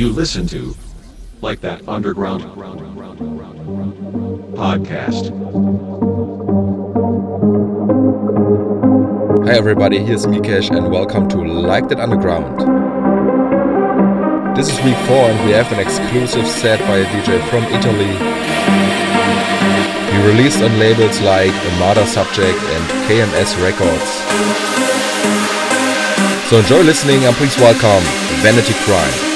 you listen to. Like that underground podcast. Hi everybody, here's Mikesh and welcome to Like That Underground. This is week 4 and we have an exclusive set by a DJ from Italy. He released on labels like Amada Subject and KMS Records. So enjoy listening and please welcome Vanity Crime.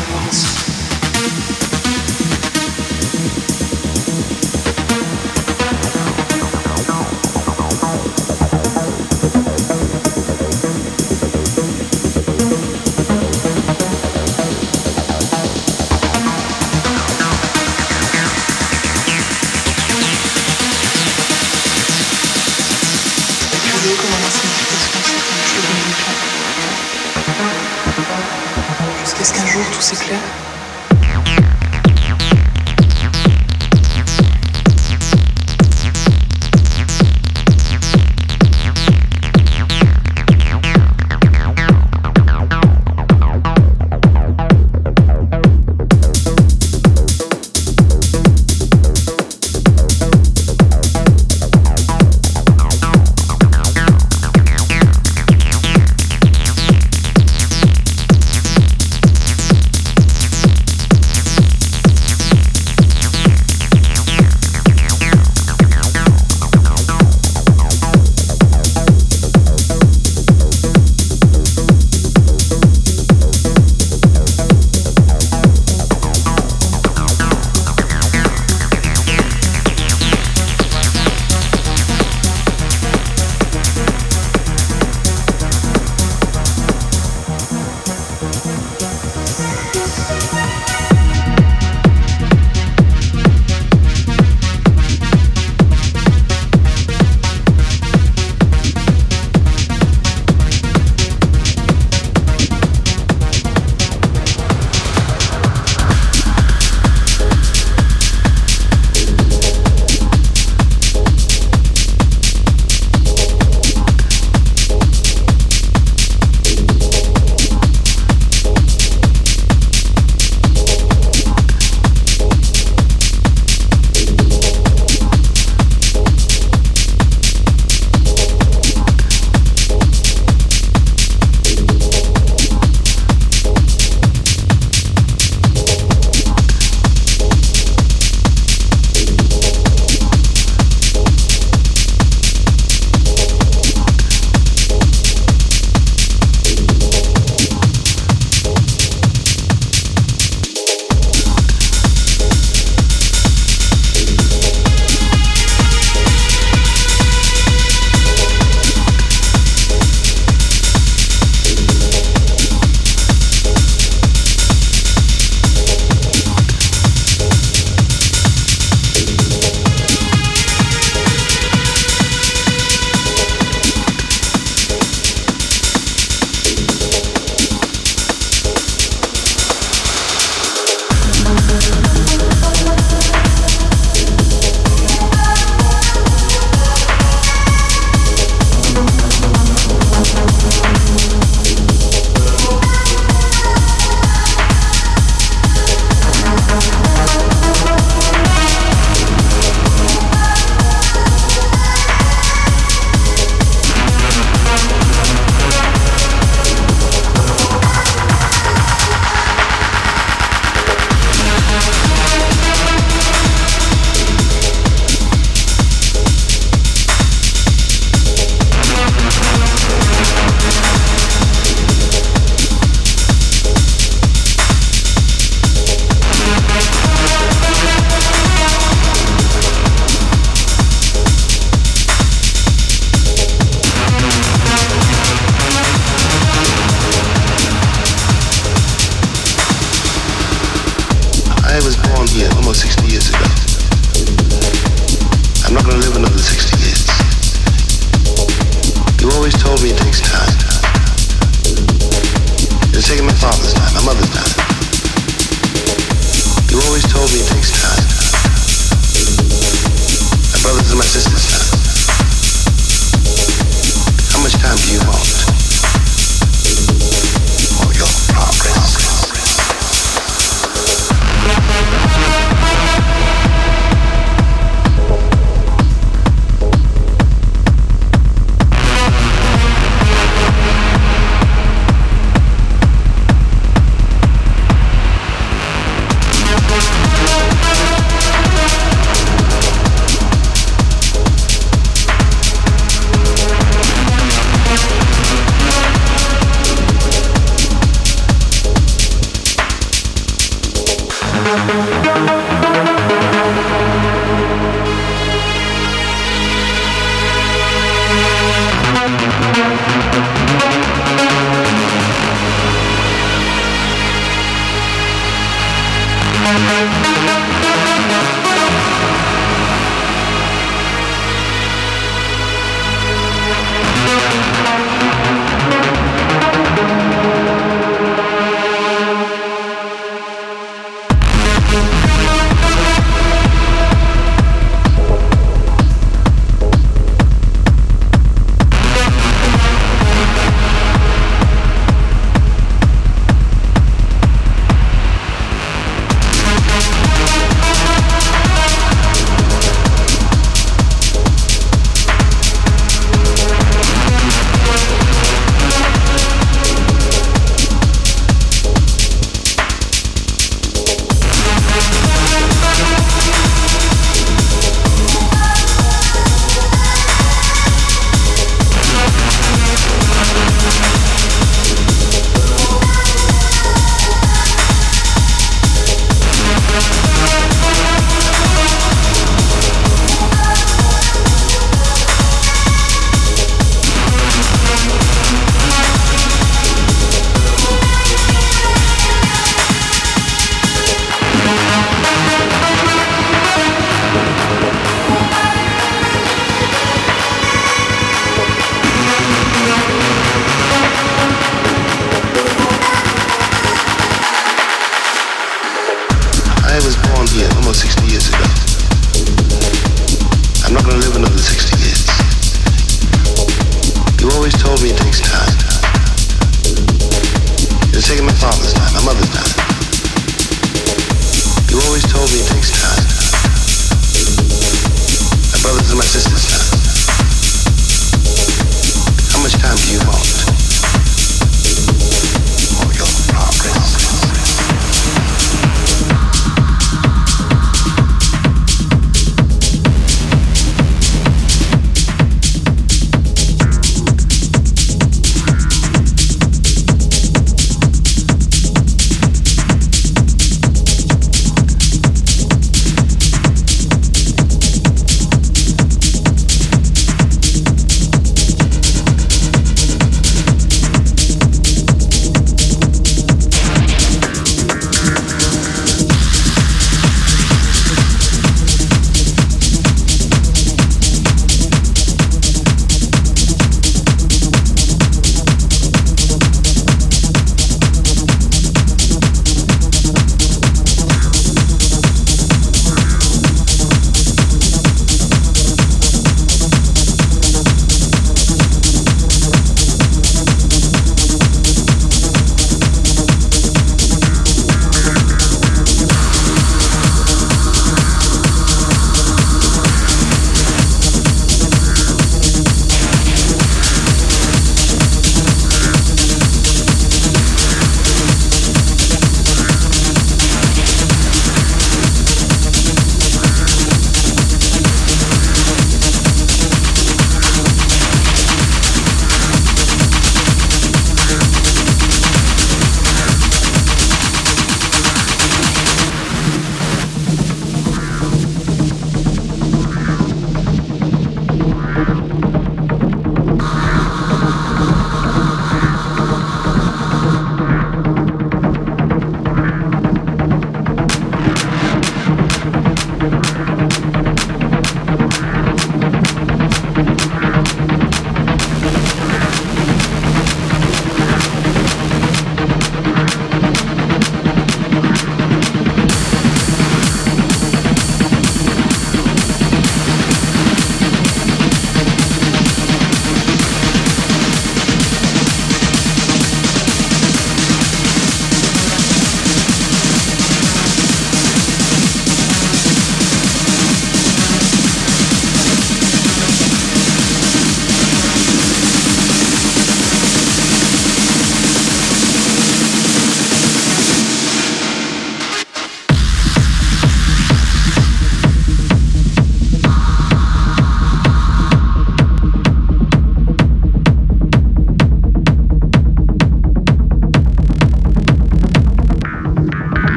Records.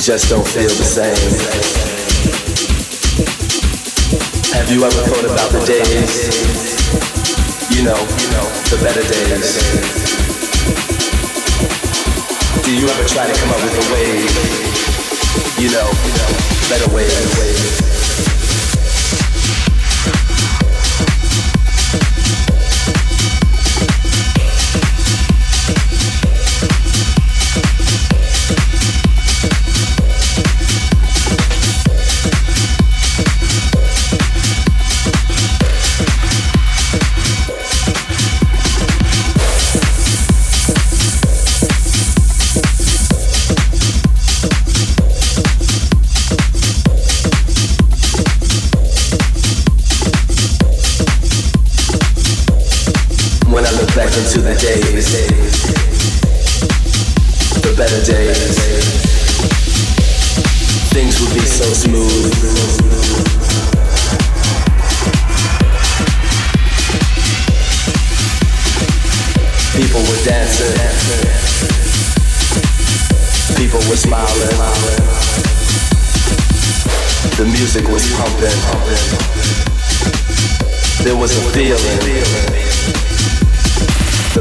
Just don't feel the same. Have you ever thought about the days? You know, you know, the better days. Do you ever try to come up with a way? You know, you know, better way, better way. the days, the better days. Things would be so smooth. People were dancing. People were smiling. The music was pumping. There was a feeling.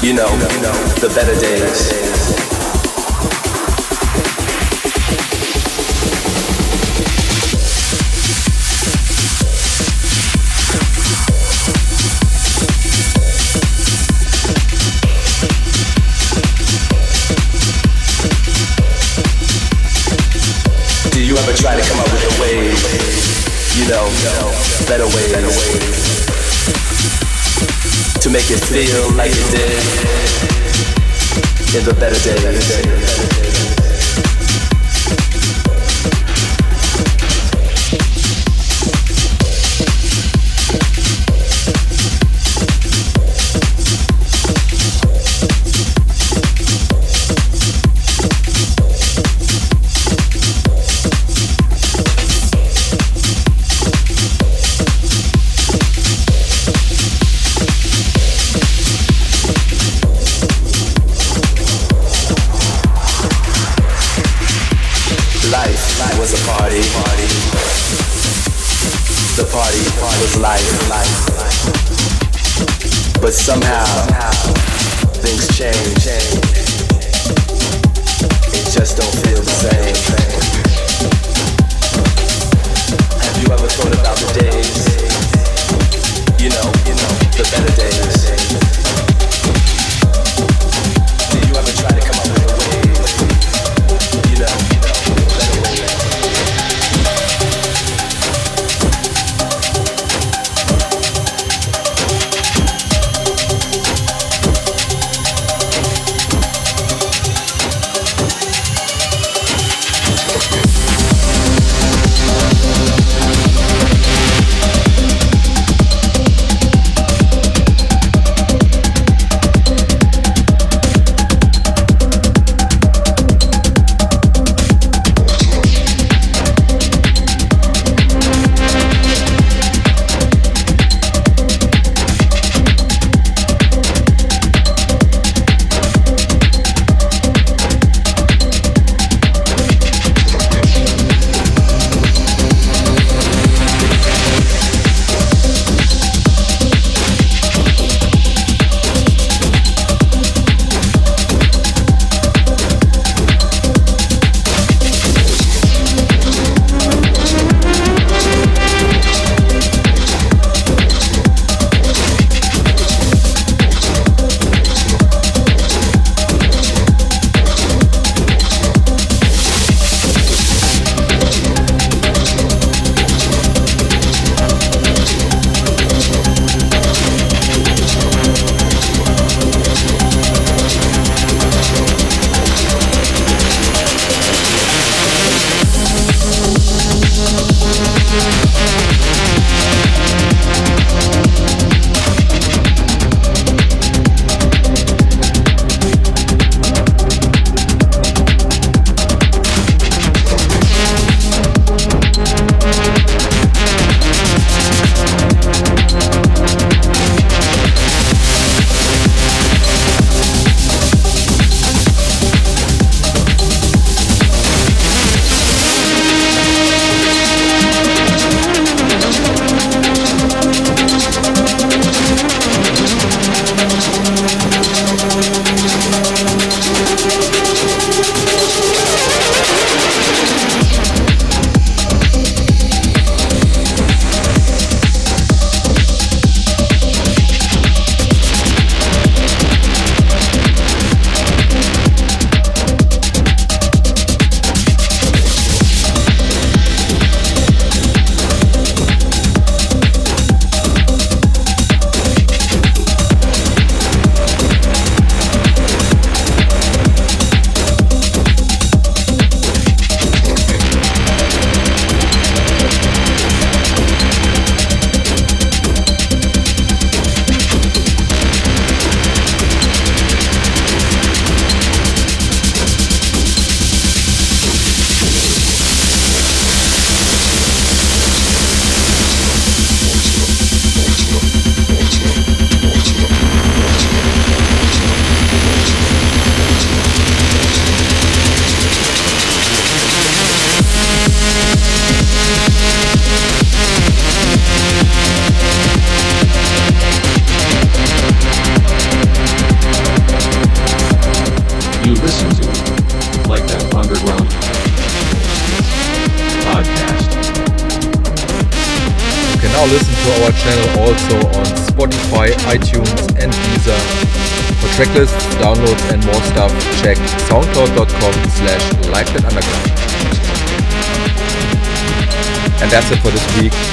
You know, the better days. Do you ever try to come up with a way, you know, better ways, better ways to make it feel like it did in the better days.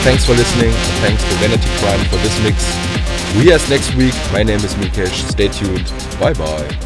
Thanks for listening and thanks to Vanity Crime for this mix. We as next week. My name is Mikesh. Stay tuned. Bye bye.